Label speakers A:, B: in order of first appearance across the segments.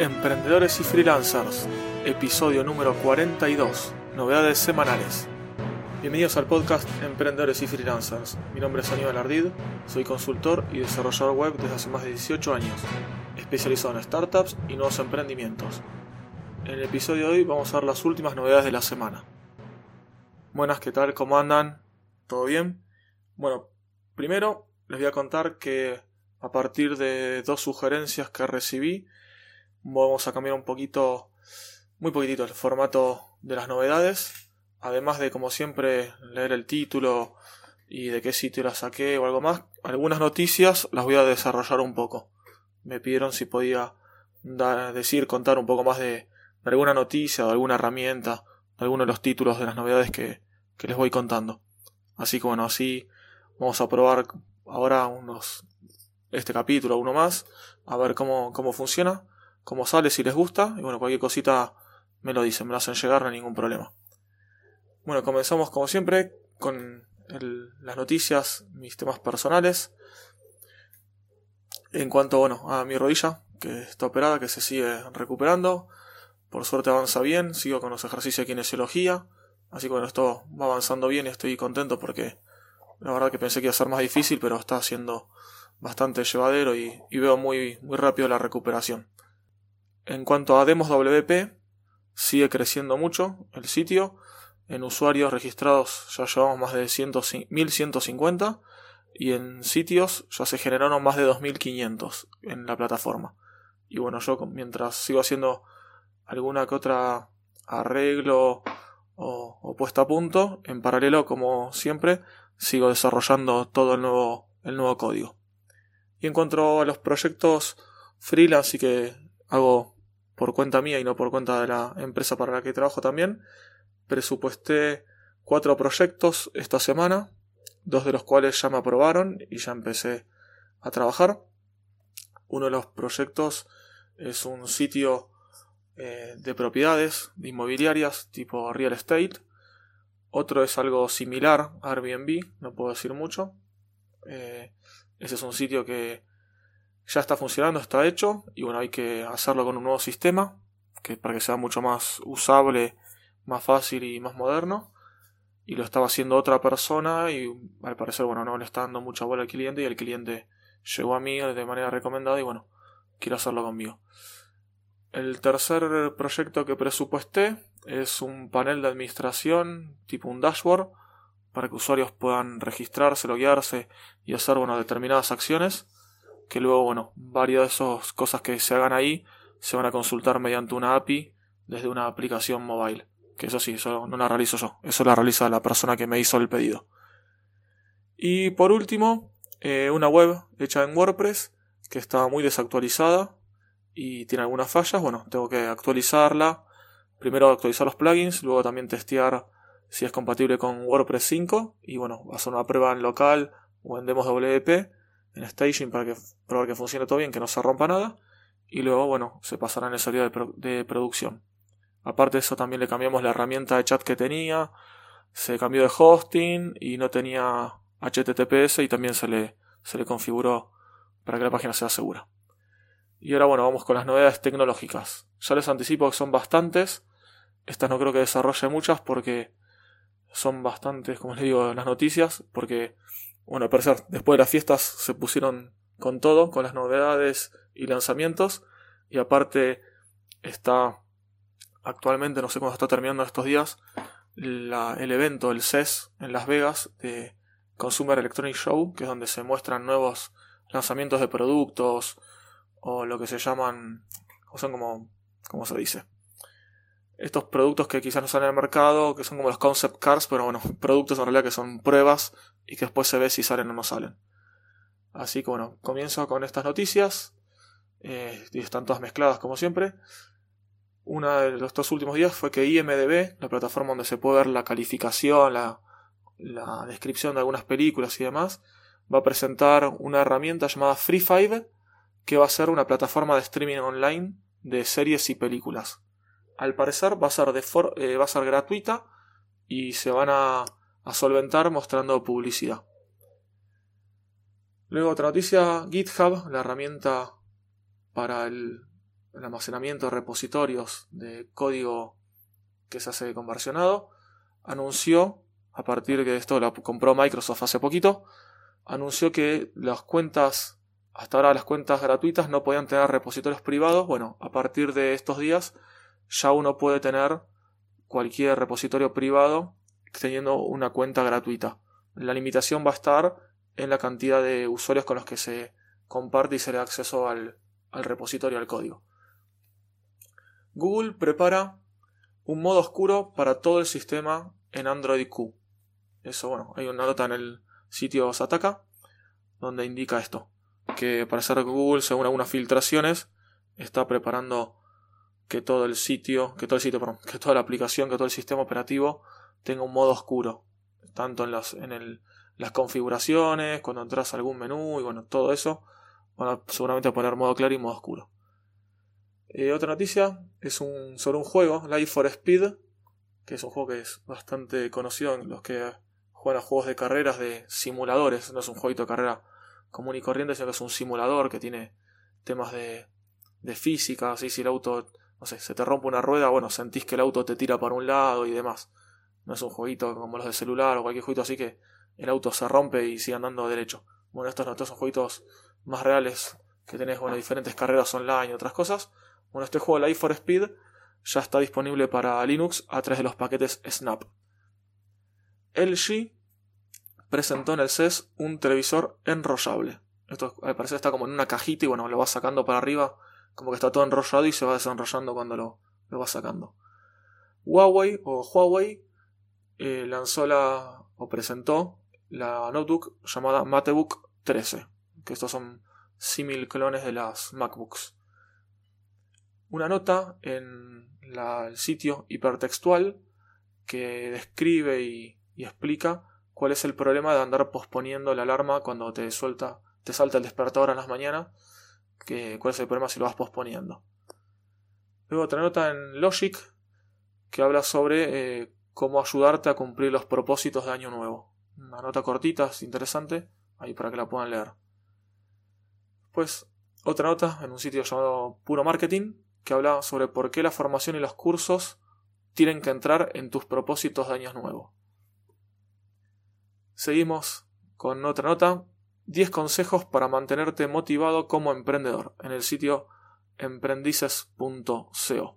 A: Emprendedores y Freelancers, episodio número 42, novedades semanales. Bienvenidos al podcast Emprendedores y Freelancers. Mi nombre es Aníbal Ardid, soy consultor y desarrollador web desde hace más de 18 años, especializado en startups y nuevos emprendimientos. En el episodio de hoy vamos a ver las últimas novedades de la semana. Buenas, ¿qué tal? ¿Cómo andan? ¿Todo bien? Bueno, primero les voy a contar que a partir de dos sugerencias que recibí, vamos a cambiar un poquito, muy poquitito, el formato de las novedades. Además de, como siempre, leer el título y de qué sitio la saqué o algo más, algunas noticias las voy a desarrollar un poco. Me pidieron si podía decir, contar un poco más de, alguna noticia o alguna herramienta, alguno de los títulos de las novedades que, que les voy contando. Así que bueno, así vamos a probar ahora unos este capítulo, uno más, a ver cómo, cómo funciona cómo sale, si les gusta. Y bueno, cualquier cosita me lo dicen, me lo hacen llegar, no hay ningún problema. Bueno, comenzamos como siempre con las noticias, mis temas personales. En cuanto, bueno, a mi rodilla, que está operada, que se sigue recuperando. Por suerte avanza bien, sigo con los ejercicios de kinesiología. Así que bueno, esto va avanzando bien y estoy contento porque la verdad que pensé que iba a ser más difícil, pero está siendo bastante llevadero y, y veo muy, muy rápido la recuperación. En cuanto a Demos WP, sigue creciendo mucho el sitio. En usuarios registrados ya llevamos más de 1150 y en sitios ya se generaron más de 2500 en la plataforma. Y bueno, yo mientras sigo haciendo alguna que otra arreglo o, puesta a punto, en paralelo, como siempre, sigo desarrollando todo el nuevo, el nuevo código. Y en cuanto a los proyectos freelance y que hago por cuenta mía y no por cuenta de la empresa para la que trabajo también. Presupuesté cuatro proyectos esta semana, dos de los cuales ya me aprobaron y ya empecé a trabajar. Uno de los proyectos es un sitio eh, de propiedades de inmobiliarias tipo real estate. Otro es algo similar a Airbnb, no puedo decir mucho. Eh, ese es un sitio que ya está funcionando, está hecho y bueno, hay que hacerlo con un nuevo sistema que para que sea mucho más usable, más fácil y más moderno. Y lo estaba haciendo otra persona y al parecer, bueno, no le está dando mucha bola al cliente y el cliente llegó a mí de manera recomendada y bueno, quiero hacerlo conmigo. El tercer proyecto que presupuesté es un panel de administración tipo un dashboard para que usuarios puedan registrarse, loguearse y hacer bueno, determinadas acciones que luego, bueno, varias de esas cosas que se hagan ahí se van a consultar mediante una API desde una aplicación mobile. Que eso sí, eso no la realizo yo, eso la realiza la persona que me hizo el pedido. Y por último, eh, una web hecha en WordPress que está muy desactualizada y tiene algunas fallas. Bueno, tengo que actualizarla. Primero actualizar los plugins, luego también testear si es compatible con WordPress 5 y bueno, hacer una prueba en local o en demos WP en staging para que probar que funcione todo bien, que no se rompa nada. Y luego, bueno, se pasará en el salida de, producción. Aparte de eso, también le cambiamos la herramienta de chat que tenía. Se cambió de hosting y no tenía HTTPS y también se le, se le configuró para que la página sea segura. Y ahora, bueno, vamos con las novedades tecnológicas. Ya les anticipo que son bastantes. Estas no creo que desarrolle muchas porque son bastantes, como les digo, las noticias, porque bueno, al parecer, después de las fiestas se pusieron con todo, con las novedades y lanzamientos. Y aparte está actualmente, no sé cuándo está terminando estos días, el evento, el CES en Las Vegas de Consumer Electronic Show, que es donde se muestran nuevos lanzamientos de productos o lo que se llaman, o son como, ¿cómo se dice? Estos productos que quizás no salen al mercado, que son como los concept cars, pero bueno, productos en realidad que son pruebas y que después se ve si salen o no salen. Así que bueno, comienzo con estas noticias. Eh, están todas mezcladas como siempre. Una de los dos últimos días fue que IMDB, la plataforma donde se puede ver la calificación, la, la descripción de algunas películas y demás, va a presentar una herramienta llamada Free5 que va a ser una plataforma de streaming online de series y películas. Al parecer va a ser, de eh, va a ser gratuita y se van a solventar mostrando publicidad. Luego otra noticia, GitHub, la herramienta para el el almacenamiento de repositorios de código que se hace conversionado, anunció, a partir de esto lo compró Microsoft hace poquito, anunció que las cuentas, hasta ahora las cuentas gratuitas no podían tener repositorios privados. Bueno, a partir de estos días ya uno puede tener cualquier repositorio privado teniendo una cuenta gratuita. La limitación va a estar en la cantidad de usuarios con los que se comparte y se le da acceso al, al repositorio, al código. Google prepara un modo oscuro para todo el sistema en Android Q. Eso, bueno, hay una nota en el sitio Sataka donde indica esto. Que para ser Google, según algunas filtraciones, está preparando que todo el sitio, que todo el sitio, perdón, que toda la aplicación, que todo el sistema operativo tenga un modo oscuro. Tanto en, las, en el, las configuraciones, cuando entras a algún menú y bueno, todo eso. Van a seguramente poner modo claro y modo oscuro. Eh, otra noticia es un, sobre un juego, Life for Speed, que es un juego que es bastante conocido en los que juegan a juegos de carreras de simuladores. No es un jueguito de carrera común y corriente, sino que es un simulador que tiene temas de, de física. Así, si el auto, no sé, se te rompe una rueda, bueno, sentís que el auto te tira para un lado y demás. No es un jueguito como los de celular o cualquier jueguito así que el auto se rompe y sigue andando derecho. Bueno, estos no, estos son jueguitos más reales que tenés, bueno, diferentes carreras online y otras cosas. Bueno, este juego, Life for Speed, ya está disponible para Linux a través de los paquetes Snap. LG presentó en el CES un televisor enrollable. Esto al parecer está como en una cajita y bueno, lo va sacando para arriba, como que está todo enrollado y se va desenrollando cuando lo, lo va sacando. Huawei o Huawei eh, lanzó la o presentó la notebook llamada MateBook 13, que estos son símil clones de las MacBooks una nota en el sitio hipertextual que describe y, explica cuál es el problema de andar posponiendo la alarma cuando te suelta, te salta el despertador en las mañanas, que, cuál es el problema si lo vas posponiendo. Luego otra nota en Logic que habla sobre eh, cómo ayudarte a cumplir los propósitos de año nuevo. Una nota cortita, es interesante, ahí para que la puedan leer. Pues otra nota en un sitio llamado Puro Marketing, que habla sobre por qué la formación y los cursos tienen que entrar en tus propósitos de años nuevo. Seguimos con otra nota, 10 consejos para mantenerte motivado como emprendedor en el sitio emprendices.co.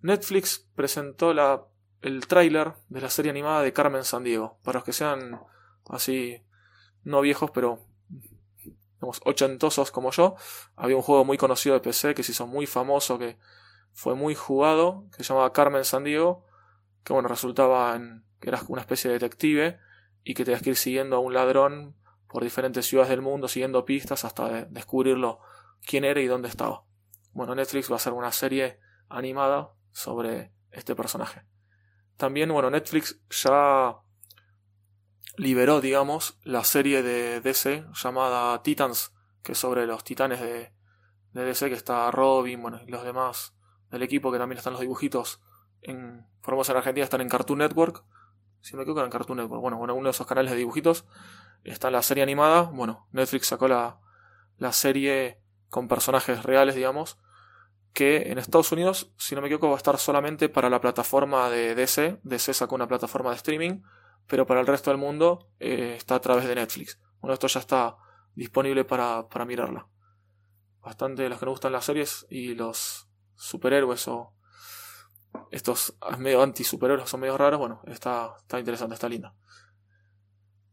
A: Netflix presentó la, el tráiler de la serie animada de Carmen Sandiego, para los que sean así no viejos, pero digamos, ochentosos como yo, había un juego muy conocido de PC que se hizo muy famoso, que fue muy jugado, que se llamaba Carmen Sandiego, que bueno, resultaba en que eras una especie de detective y que tenías que ir siguiendo a un ladrón por diferentes ciudades del mundo, siguiendo pistas hasta descubrirlo quién era y dónde estaba. Bueno, Netflix va a hacer una serie animada sobre este personaje. También, bueno, Netflix ya liberó, digamos, la serie de DC llamada Titans, que es sobre los titanes de, DC, que está Robin, bueno, y los demás del equipo, que también están los dibujitos en Formosa en Argentina, están en Cartoon Network. Si me equivoco, en Cartoon Network. Bueno, bueno, uno de esos canales de dibujitos está la serie animada. Bueno, Netflix sacó la, la serie con personajes reales, digamos, que en Estados Unidos, si no me equivoco, va a estar solamente para la plataforma de DC. DC sacó una plataforma de streaming pero para el resto del mundo eh, está a través de Netflix. Bueno, esto ya está disponible para, para mirarla. Bastante los que nos gustan las series y los superhéroes o estos medio anti-superhéroes son medio raros, bueno, está, está interesante, está linda.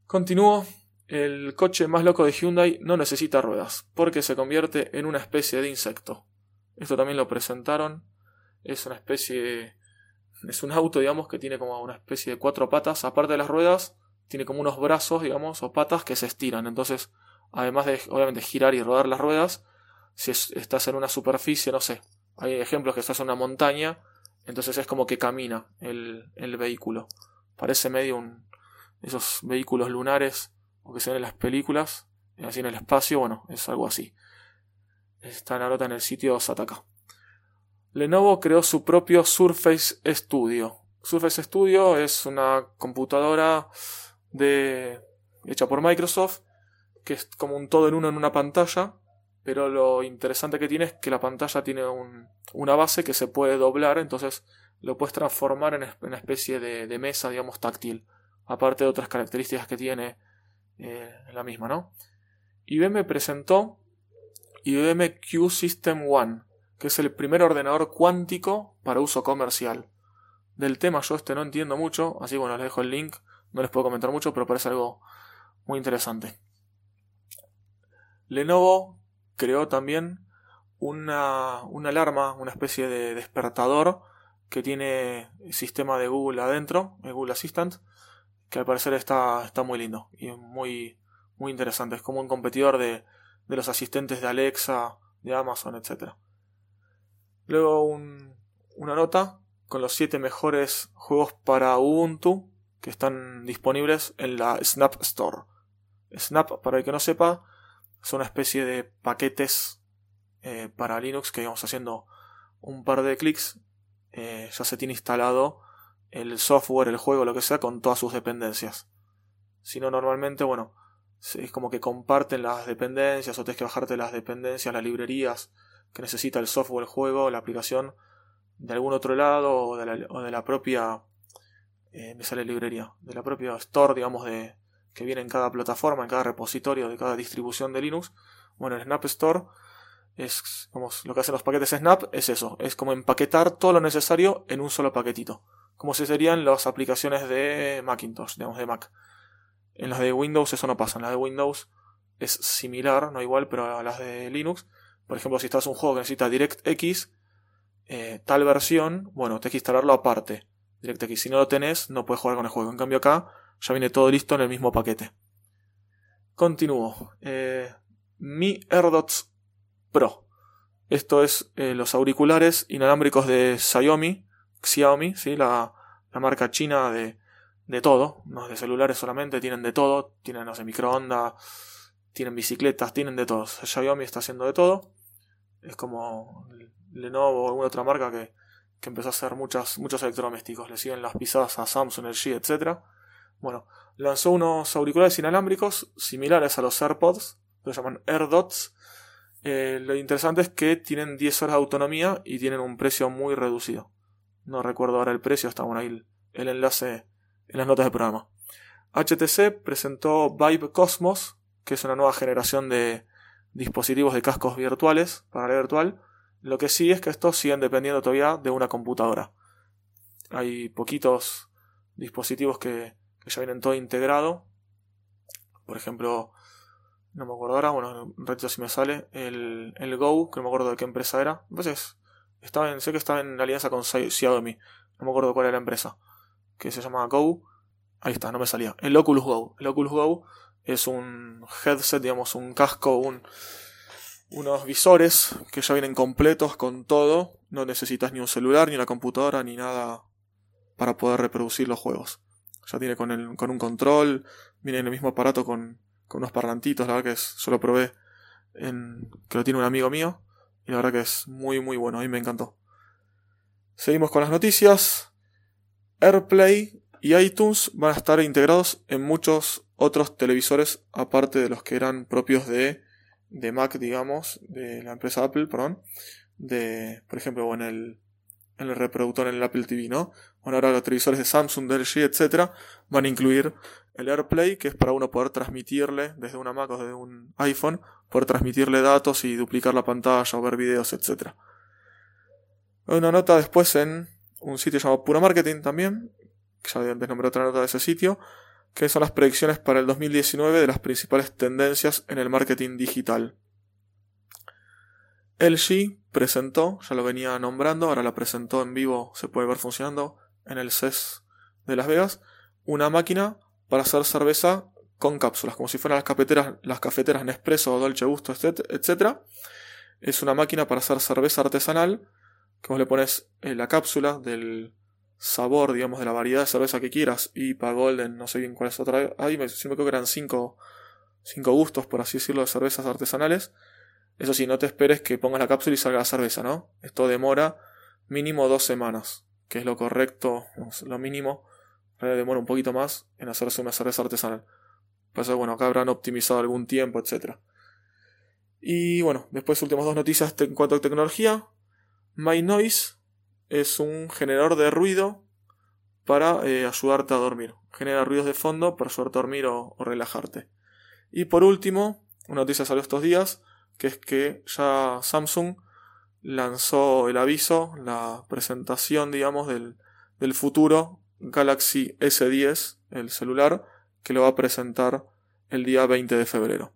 A: Continúo. El coche más loco de Hyundai no necesita ruedas, porque se convierte en una especie de insecto. Esto también lo presentaron. Es una especie es un auto, digamos, que tiene como una especie de cuatro patas. Aparte de las ruedas, tiene como unos brazos, digamos, o patas que se estiran. Entonces, además de, obviamente, girar y rodar las ruedas, si estás en una superficie, no sé, hay ejemplos que estás en una montaña, entonces es como que camina el, el vehículo. Parece medio un, esos vehículos lunares o que se ven en las películas, así en el espacio, bueno, es algo así. Está en la nota en el sitio Sataka. Lenovo creó su propio Surface Studio. Surface Studio es una computadora de, hecha por Microsoft que es como un todo en uno en una pantalla, pero lo interesante que tiene es que la pantalla tiene una base que se puede doblar, entonces lo puedes transformar en una especie de, mesa, digamos, táctil, aparte de otras características que tiene eh, la misma, ¿no? IBM presentó IBM Q System One, que es el primer ordenador cuántico para uso comercial. Del tema yo este no entiendo mucho, así bueno, les dejo el link, no les puedo comentar mucho, pero parece algo muy interesante. Lenovo creó también una, una alarma, una especie de despertador que tiene el sistema de Google adentro, el Google Assistant, que al parecer está, está muy lindo y muy, muy interesante. Es como un competidor de, de los asistentes de Alexa, de Amazon, etc. Luego una nota con los 7 mejores juegos para Ubuntu que están disponibles en la Snap Store. Snap, para el que no sepa, es una especie de paquetes eh, para Linux que vamos haciendo un par de clics. Eh, ya se tiene instalado el software, el juego, lo que sea, con todas sus dependencias. Si no, normalmente, bueno, es como que comparten las dependencias o tienes que bajarte las dependencias, las librerías que necesita el software, el juego, la aplicación de algún otro lado o de la, propia eh, me sale librería de la propia store digamos de que viene en cada plataforma en cada repositorio de cada distribución de Linux bueno el Snap Store es como lo que hacen los paquetes Snap es eso es como empaquetar todo lo necesario en un solo paquetito como si serían las aplicaciones de Macintosh digamos de Mac en las de Windows eso no pasa. En las de Windows es similar, no igual, pero a las de Linux. Por ejemplo, si estás un juego que necesita DirectX, eh, tal versión, bueno, tienes que instalarlo aparte. DirectX, si no lo tenés, no puedes jugar con el juego. En cambio acá ya viene todo listo en el mismo paquete. Continúo. Eh, Mi AirDots Pro. Esto es eh, los auriculares inalámbricos de Xiaomi, Xiaomi, ¿sí? la, marca china de, de todo, no de celulares solamente, tienen de todo, tienen, no sé, microondas, tienen bicicletas, tienen de todo. Xiaomi está haciendo de todo. Es como Lenovo o alguna otra marca que, que empezó a hacer muchos electrodomésticos. Le siguen las pisadas a Samsung, LG, etc. Bueno, lanzó unos auriculares inalámbricos similares a los AirPods, los llaman AirDots. Eh, lo interesante es que tienen 10 horas de autonomía y tienen un precio muy reducido. No recuerdo ahora el precio, está bueno ahí el enlace en las notas del programa. HTC presentó Vibe Cosmos, que es una nueva generación de dispositivos de cascos virtuales para la virtual. Lo que sí es que estos siguen dependiendo todavía de una computadora. Hay poquitos dispositivos que, ya vienen todo integrado. Por ejemplo, no me acuerdo ahora, bueno, un si me sale, el, el Go, que no me acuerdo de qué empresa era. Entonces, estaba en, sé que estaba en alianza con Xiaomi, no me acuerdo cuál era la empresa que se llama Go. Ahí está, no me salía. El Oculus Go. El Oculus Go es un headset, digamos, un casco, un, unos visores que ya vienen completos con todo. No necesitas ni un celular, ni una computadora, ni nada para poder reproducir los juegos. Ya tiene con, el, con un control, viene en el mismo aparato con, con unos parlantitos. La verdad que es, yo lo probé en, que lo tiene un amigo mío. Y la verdad que es muy, muy bueno. A mí me encantó. Seguimos con las noticias. AirPlay y iTunes van a estar integrados en muchos otros televisores aparte de los que eran propios de, de Mac, digamos, de la empresa Apple, perdón, de, por ejemplo, en el, en el reproductor en el Apple TV, ¿no? Bueno, ahora los televisores de Samsung, de LG, etcétera, van a incluir el AirPlay, que es para uno poder transmitirle desde una Mac o desde un iPhone, poder transmitirle datos y duplicar la pantalla o ver videos, etcétera. Una nota después en un sitio llamado Puro Marketing también, que ya antes nombré otra nota de ese sitio, que son las predicciones para el 2019 de las principales tendencias en el marketing digital. LG presentó, ya lo venía nombrando, ahora la presentó en vivo, se puede ver funcionando en el CES de Las Vegas, una máquina para hacer cerveza con cápsulas, como si fueran las cafeteras, las cafeteras Nespresso o Dolce Gusto, etc. Es una máquina para hacer cerveza artesanal que vos le pones eh, la cápsula del sabor, digamos, de la variedad de cerveza que quieras, IPA, Golden, no sé bien cuál es otra. Ahí me, me creo que eran cinco, cinco gustos, por así decirlo, de cervezas artesanales. Eso sí, no te esperes que pongas la cápsula y salga la cerveza, ¿no? Esto demora mínimo dos semanas, que es lo correcto, lo mínimo. Demora un poquito más en hacerse una cerveza artesanal. Eso, bueno, acá habrán optimizado algún tiempo, etc. Y bueno, después últimas dos noticias en cuanto a tecnología. My Noise es un generador de ruido para eh, ayudarte a dormir. Genera ruidos de fondo para ayudarte a dormir o, relajarte. Y por último, una noticia salió estos días, que es que ya Samsung lanzó el aviso, la presentación, digamos, del futuro Galaxy S10, el celular, que lo va a presentar el día 20 de febrero.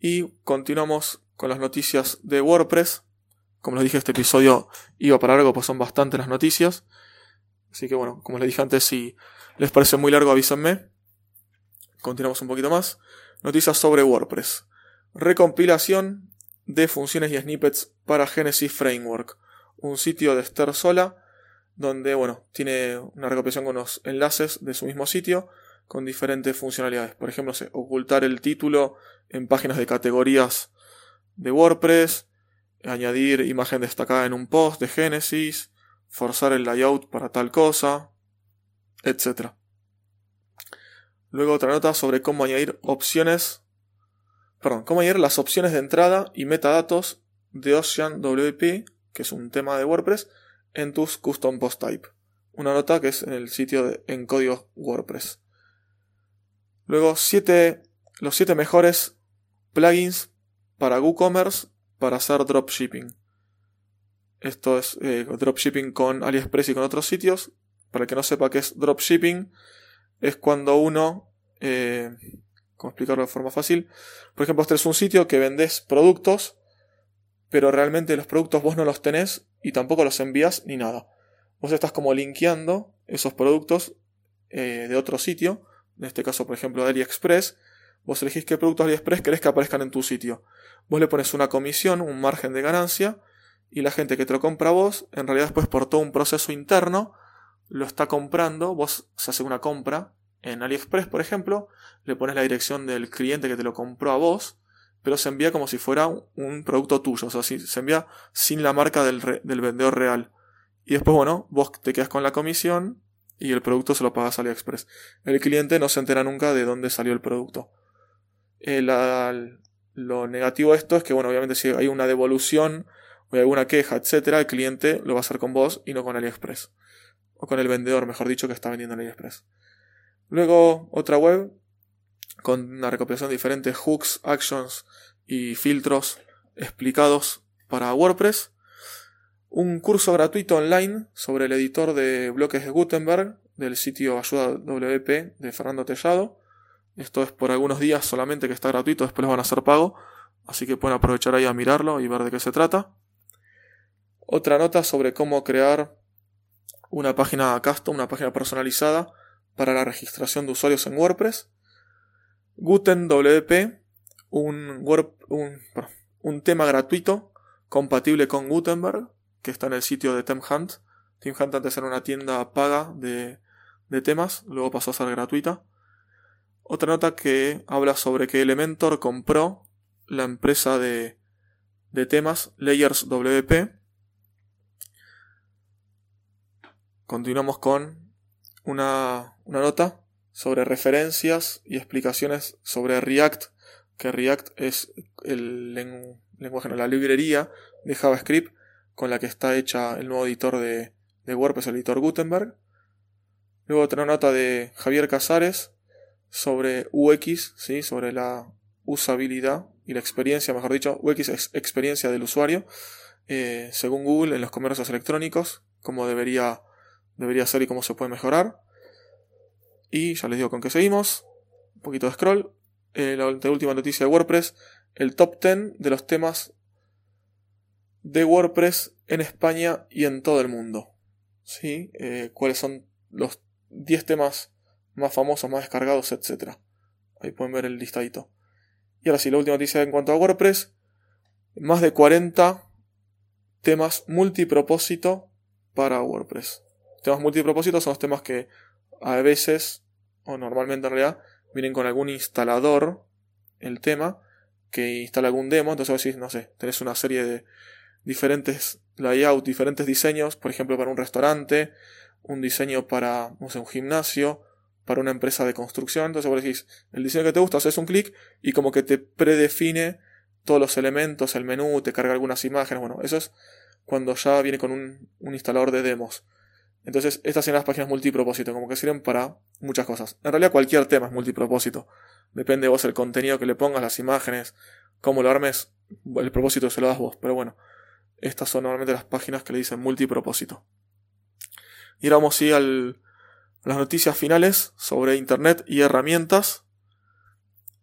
A: Y continuamos con las noticias de WordPress. Como les dije, este episodio iba para largo, pues son bastantes las noticias. Así que bueno, como les dije antes, si les parece muy largo, avísenme. Continuamos un poquito más. Noticias sobre WordPress. Recompilación de funciones y snippets para Genesis Framework. Un sitio de Esther Sola, donde, bueno, tiene una recopilación con los enlaces de su mismo sitio con diferentes funcionalidades. Por ejemplo, ocultar el título en páginas de categorías de WordPress, añadir imagen destacada en un post de Genesis, forzar el layout para tal cosa, etc. Luego otra nota sobre cómo añadir opciones, perdón, cómo añadir las opciones de entrada y metadatos de Ocean WP, que es un tema de WordPress, en tus custom post type. Una nota que es en el sitio de, en código WordPress. Luego, siete, los 7 mejores plugins para WooCommerce para hacer dropshipping. Esto es eh, dropshipping con AliExpress y con otros sitios. Para el que no sepa qué es dropshipping, es cuando uno, eh, ¿cómo explicarlo de forma fácil? Por ejemplo, este es un sitio que vendes productos, pero realmente los productos vos no los tenés y tampoco los envías ni nada. Vos estás como linkeando esos productos eh, de otro sitio en este caso por ejemplo de AliExpress, vos elegís qué productos AliExpress querés que aparezcan en tu sitio. Vos le pones una comisión, un margen de ganancia, y la gente que te lo compra a vos, en realidad después por todo un proceso interno, lo está comprando, vos se hace una compra en AliExpress, por ejemplo, le pones la dirección del cliente que te lo compró a vos, pero se envía como si fuera un producto tuyo, o sea, se envía sin la marca del, vendedor real. Y después, bueno, vos te quedas con la comisión y el producto se lo pagas a AliExpress. El cliente no se entera nunca de dónde salió el producto. Eh, lo negativo de esto es que, bueno, obviamente si hay una devolución o hay alguna queja, etcétera, el cliente lo va a hacer con vos y no con AliExpress. O con el vendedor, mejor dicho, que está vendiendo en AliExpress. Luego, otra web con una recopilación de diferentes hooks, actions y filtros explicados para WordPress un curso gratuito online sobre el editor de bloques de Gutenberg del sitio Ayuda WP de Fernando Tellado. Esto es por algunos días solamente que está gratuito, después les van a hacer pago, así que pueden aprovechar ahí a mirarlo y ver de qué se trata. Otra nota sobre cómo crear una página custom, una página personalizada para la registración de usuarios en WordPress. Guten WP, un, un, un tema gratuito compatible con Gutenberg que está en el sitio de TemHunt. TemHunt antes era una tienda paga de, temas, luego pasó a ser gratuita. Otra nota que habla sobre que Elementor compró la empresa de, de temas Layers WP. Continuamos con una, una, nota sobre referencias y explicaciones sobre React, que React es el lenguaje, la librería de JavaScript con la que está hecha el nuevo editor de, WordPress, el editor Gutenberg. Luego otra nota de Javier Casares sobre UX, ¿sí? sobre la usabilidad y la experiencia, mejor dicho, UX es experiencia del usuario, eh, según Google en los comercios electrónicos, cómo debería, debería ser y cómo se puede mejorar. Y ya les digo con qué seguimos. Un poquito de scroll. Eh, la última noticia de WordPress, el top 10 de los temas de WordPress en España y en todo el mundo. ¿Sí? Eh, ¿Cuáles son los 10 temas más famosos, más descargados, etcétera? Ahí pueden ver el listadito. Y ahora sí, la última noticia en cuanto a WordPress. Más de 40 temas multipropósito para WordPress. Temas multipropósito son los temas que a veces, o normalmente en realidad, vienen con algún instalador, el tema, que instala algún demo. Entonces a veces, no sé, tenés una serie de diferentes layouts, diferentes diseños, por ejemplo, para un restaurante, un diseño para no sé, un gimnasio, para una empresa de construcción. Entonces vos decís, el diseño que te gusta, haces un clic y como que te predefine todos los elementos, el menú, te carga algunas imágenes. Bueno, eso es cuando ya viene con un, instalador de demos. Entonces, estas son las páginas multipropósito, como que sirven para muchas cosas. En realidad, cualquier tema es multipropósito. Depende de vos el contenido que le pongas, las imágenes, cómo lo armes, el propósito se lo das vos. Pero bueno, estas son normalmente las páginas que le dicen multipropósito. Y ahora vamos ir al, a las noticias finales sobre Internet y herramientas.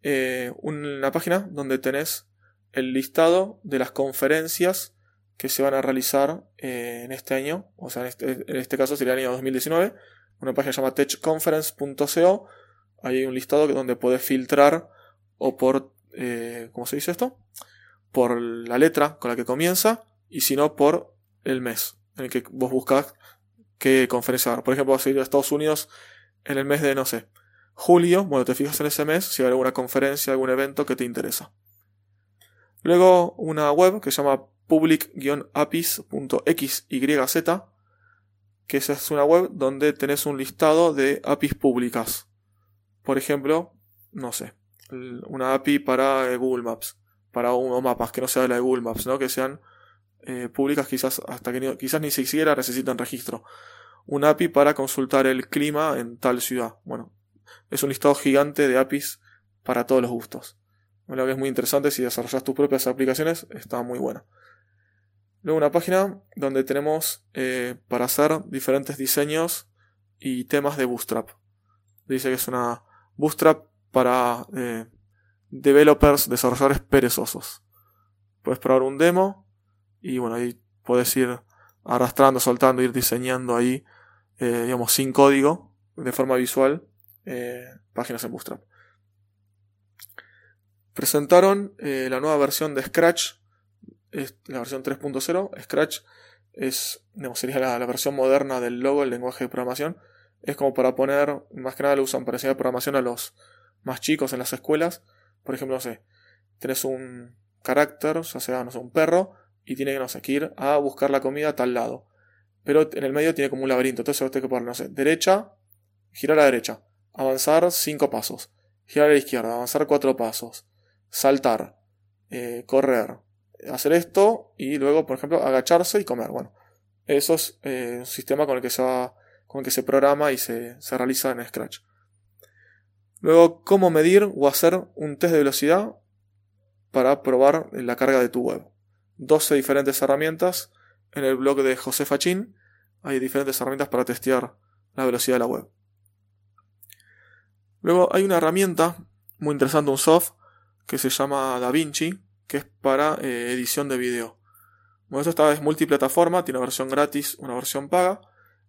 A: Eh, una página donde tenés el listado de las conferencias que se van a realizar eh, en este año, o sea, en este, en este, caso sería el año 2019, una página llamada techconference.co, hay un listado donde puedes filtrar o por, eh, ¿cómo se dice esto? Por la letra con la que comienza y si no por el mes en el que vos buscas qué conferencia va Por ejemplo, vas a ir a Estados Unidos en el mes de, no sé, julio, bueno, te fijas en ese mes si hay alguna conferencia, algún evento que te interesa. Luego una web que se llama public-apis.xyz, que esa es una web donde tenés un listado de APIs públicas. Por ejemplo, no sé, una API para Google Maps, para un, mapas que no sea la de Google Maps, ¿no? que sean eh, públicas quizás hasta que quizás ni siquiera necesitan registro. Una API para consultar el clima en tal ciudad. Bueno, es un listado gigante de APIs para todos los gustos. Lo que es muy interesante si desarrollas tus propias aplicaciones, está muy bueno. Luego una página donde tenemos eh, para hacer diferentes diseños y temas de Bootstrap. Dice que es una Bootstrap para eh, developers, desarrolladores perezosos. Puedes probar un demo y bueno, ahí puedes ir arrastrando, soltando, ir diseñando ahí, eh, digamos, sin código, de forma visual, páginas en Bootstrap. Presentaron la nueva versión de Scratch es la versión 3.0. Scratch es, sería la, versión moderna del logo, el lenguaje de programación. Es como para poner, más que nada lo usan para enseñar programación a los más chicos en las escuelas. Por ejemplo, no sé, tenés un carácter, o sea, no sé, un perro, y tiene que ir a buscar la comida a tal lado. Pero en el medio tiene como un laberinto, entonces vos que poner, no sé, derecha, girar a la derecha, avanzar 5 pasos, girar a la izquierda, avanzar 4 pasos, saltar, eh, correr, hacer esto y luego, por ejemplo, agacharse y comer. Bueno, eso es eh, un sistema con el que se con el que se programa y se, realiza en Scratch. Luego, cómo medir o hacer un test de velocidad para probar la carga de tu web. 12 diferentes herramientas. En el blog de José Fachín hay diferentes herramientas para testear la velocidad de la web. Luego hay una herramienta muy interesante, un soft, que se llama DaVinci, que es para eh, edición de video. Bueno, esto esta vez multiplataforma, tiene una versión gratis, una versión paga.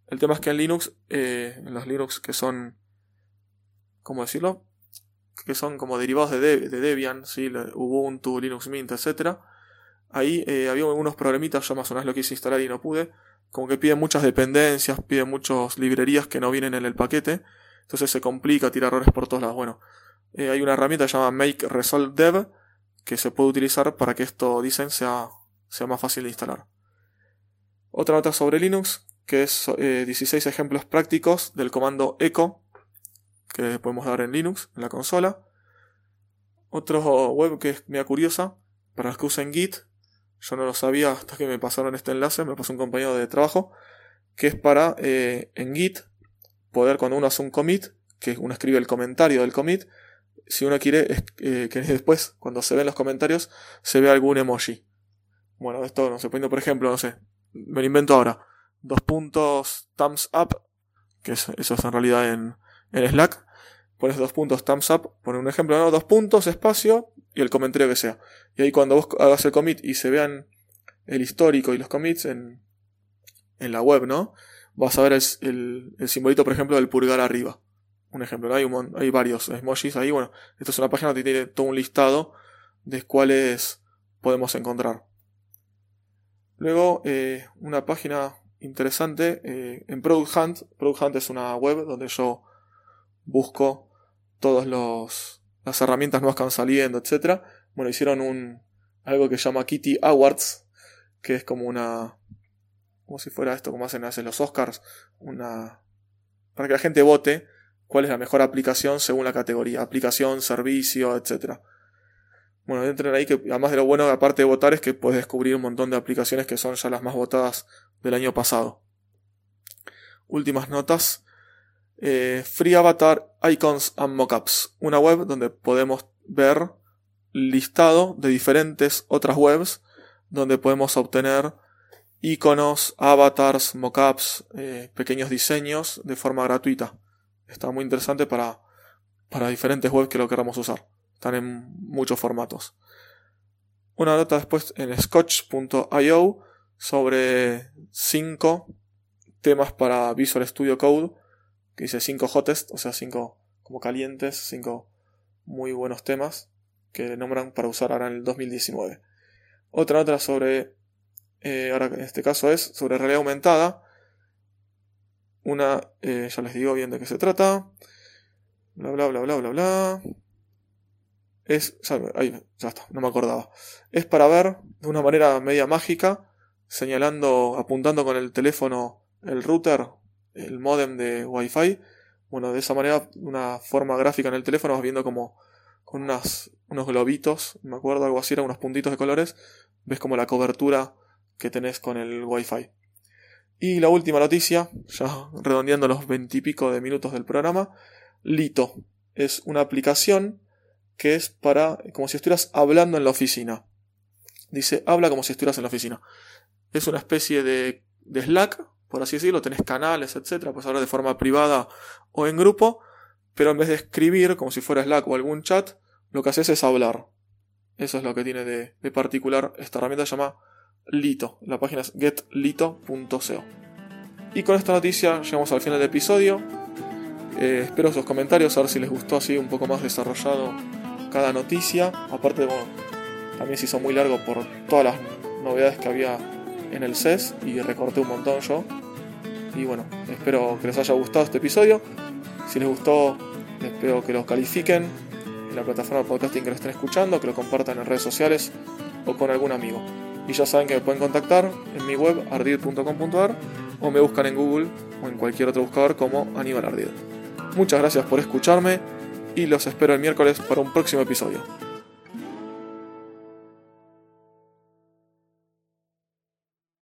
A: El tema es que en Linux, eh, en los Linux que son, ¿cómo decirlo? Que son como derivados de, Debian, ¿sí? Ubuntu, Linux Mint, etc. Ahí eh, había algunos problemitas, yo más o menos lo quise instalar y no pude. Como que piden muchas dependencias, piden muchas librerías que no vienen en el paquete. Entonces se complica, tira errores por todos lados. Bueno, hay una herramienta llamada Make Resolve Dev que se puede utilizar para que esto dicen sea, sea más fácil de instalar. Otra nota sobre Linux, que es 16 eh, ejemplos prácticos del comando echo que podemos dar en Linux, en la consola. Otro web que es media curiosa, para los que usen Git, yo no lo sabía hasta que me pasaron este enlace, me pasó un compañero de trabajo, que es para eh, en Git poder cuando uno hace un commit, que uno escribe el comentario del commit, si uno quiere eh, que después, cuando se ven los comentarios, se vea algún emoji. Bueno, esto, no sé, poniendo por ejemplo, no sé, me lo invento ahora. Dos puntos thumbs up, que eso es en realidad en, en Slack. Pones dos puntos thumbs up, pone un ejemplo, ¿no? dos puntos, espacio y el comentario que sea. Y ahí cuando vos hagas el commit y se vean el histórico y los commits en, en la web, ¿no? Vas a ver el, el simbolito, por ejemplo, del pulgar arriba un ejemplo, hay, hay varios emojis ahí. Bueno, esto es una página que tiene todo un listado de cuáles podemos encontrar. Luego, eh, una página interesante eh, en Product Hunt. Product Hunt es una web donde yo busco todas las herramientas nuevas que van saliendo, etc. Bueno, hicieron un algo que se llama Kitty Awards, que es como una como si fuera esto como hacen, hacen los Oscars, una para que la gente vote cuál es la mejor aplicación según la categoría, aplicación, servicio, etc. bueno, entren ahí que además de lo bueno, aparte de votar, es que puedes descubrir un montón de aplicaciones que son ya las más votadas del año pasado. Últimas notas. Eh, Free Avatar Icons and Mockups, una web donde podemos ver listado de diferentes otras webs donde podemos obtener iconos, avatars, mockups, eh, pequeños diseños de forma gratuita. Está muy interesante para, para diferentes webs que lo queramos usar. Están en muchos formatos. Una nota después en scotch.io sobre 5 temas para Visual Studio Code, que dice 5 hottest, o sea, 5 como calientes, 5 muy buenos temas que nombran para usar ahora en el 2019. Otra nota sobre, eh, ahora en este caso es sobre realidad aumentada. Una, eh, ya les digo bien de qué se trata. Bla, bla, bla, bla, bla, bla. Es, ya, ya está, no me acordaba. Es para ver de una manera media mágica, señalando, apuntando con el teléfono el router, el modem de Wi-Fi. Bueno, de esa manera, una forma gráfica en el teléfono, vas viendo como con unas, unos globitos, me acuerdo algo así, eran unos puntitos de colores, ves como la cobertura que tenés con el Wi-Fi. Y la última noticia, ya redondeando los veintipico de minutos del programa, Lito es una aplicación que es para como si estuvieras hablando en la oficina. Dice, habla como si estuvieras en la oficina. Es una especie de, de Slack, por así decirlo, tenés canales, etcétera, puedes hablar de forma privada o en grupo, pero en vez de escribir como si fuera Slack o algún chat, lo que haces es hablar. Eso es lo que tiene de, particular esta herramienta, se llama Lito. La página es getlito.co. Y con esta noticia llegamos al final del episodio. Eh, espero sus comentarios, a ver si les gustó así un poco más desarrollado cada noticia. Aparte, bueno, también se hizo muy largo por todas las novedades que había en el CES y recorté un montón yo. Y bueno, espero que les haya gustado este episodio. Si les gustó, espero que los califiquen en la plataforma de podcasting que lo estén escuchando, que lo compartan en redes sociales o con algún amigo. Y ya saben que me pueden contactar en mi web ardid.com.ar o me buscan en Google o en cualquier otro buscador como Aníbal Ardid. Muchas gracias por escucharme y los espero el miércoles para un próximo episodio.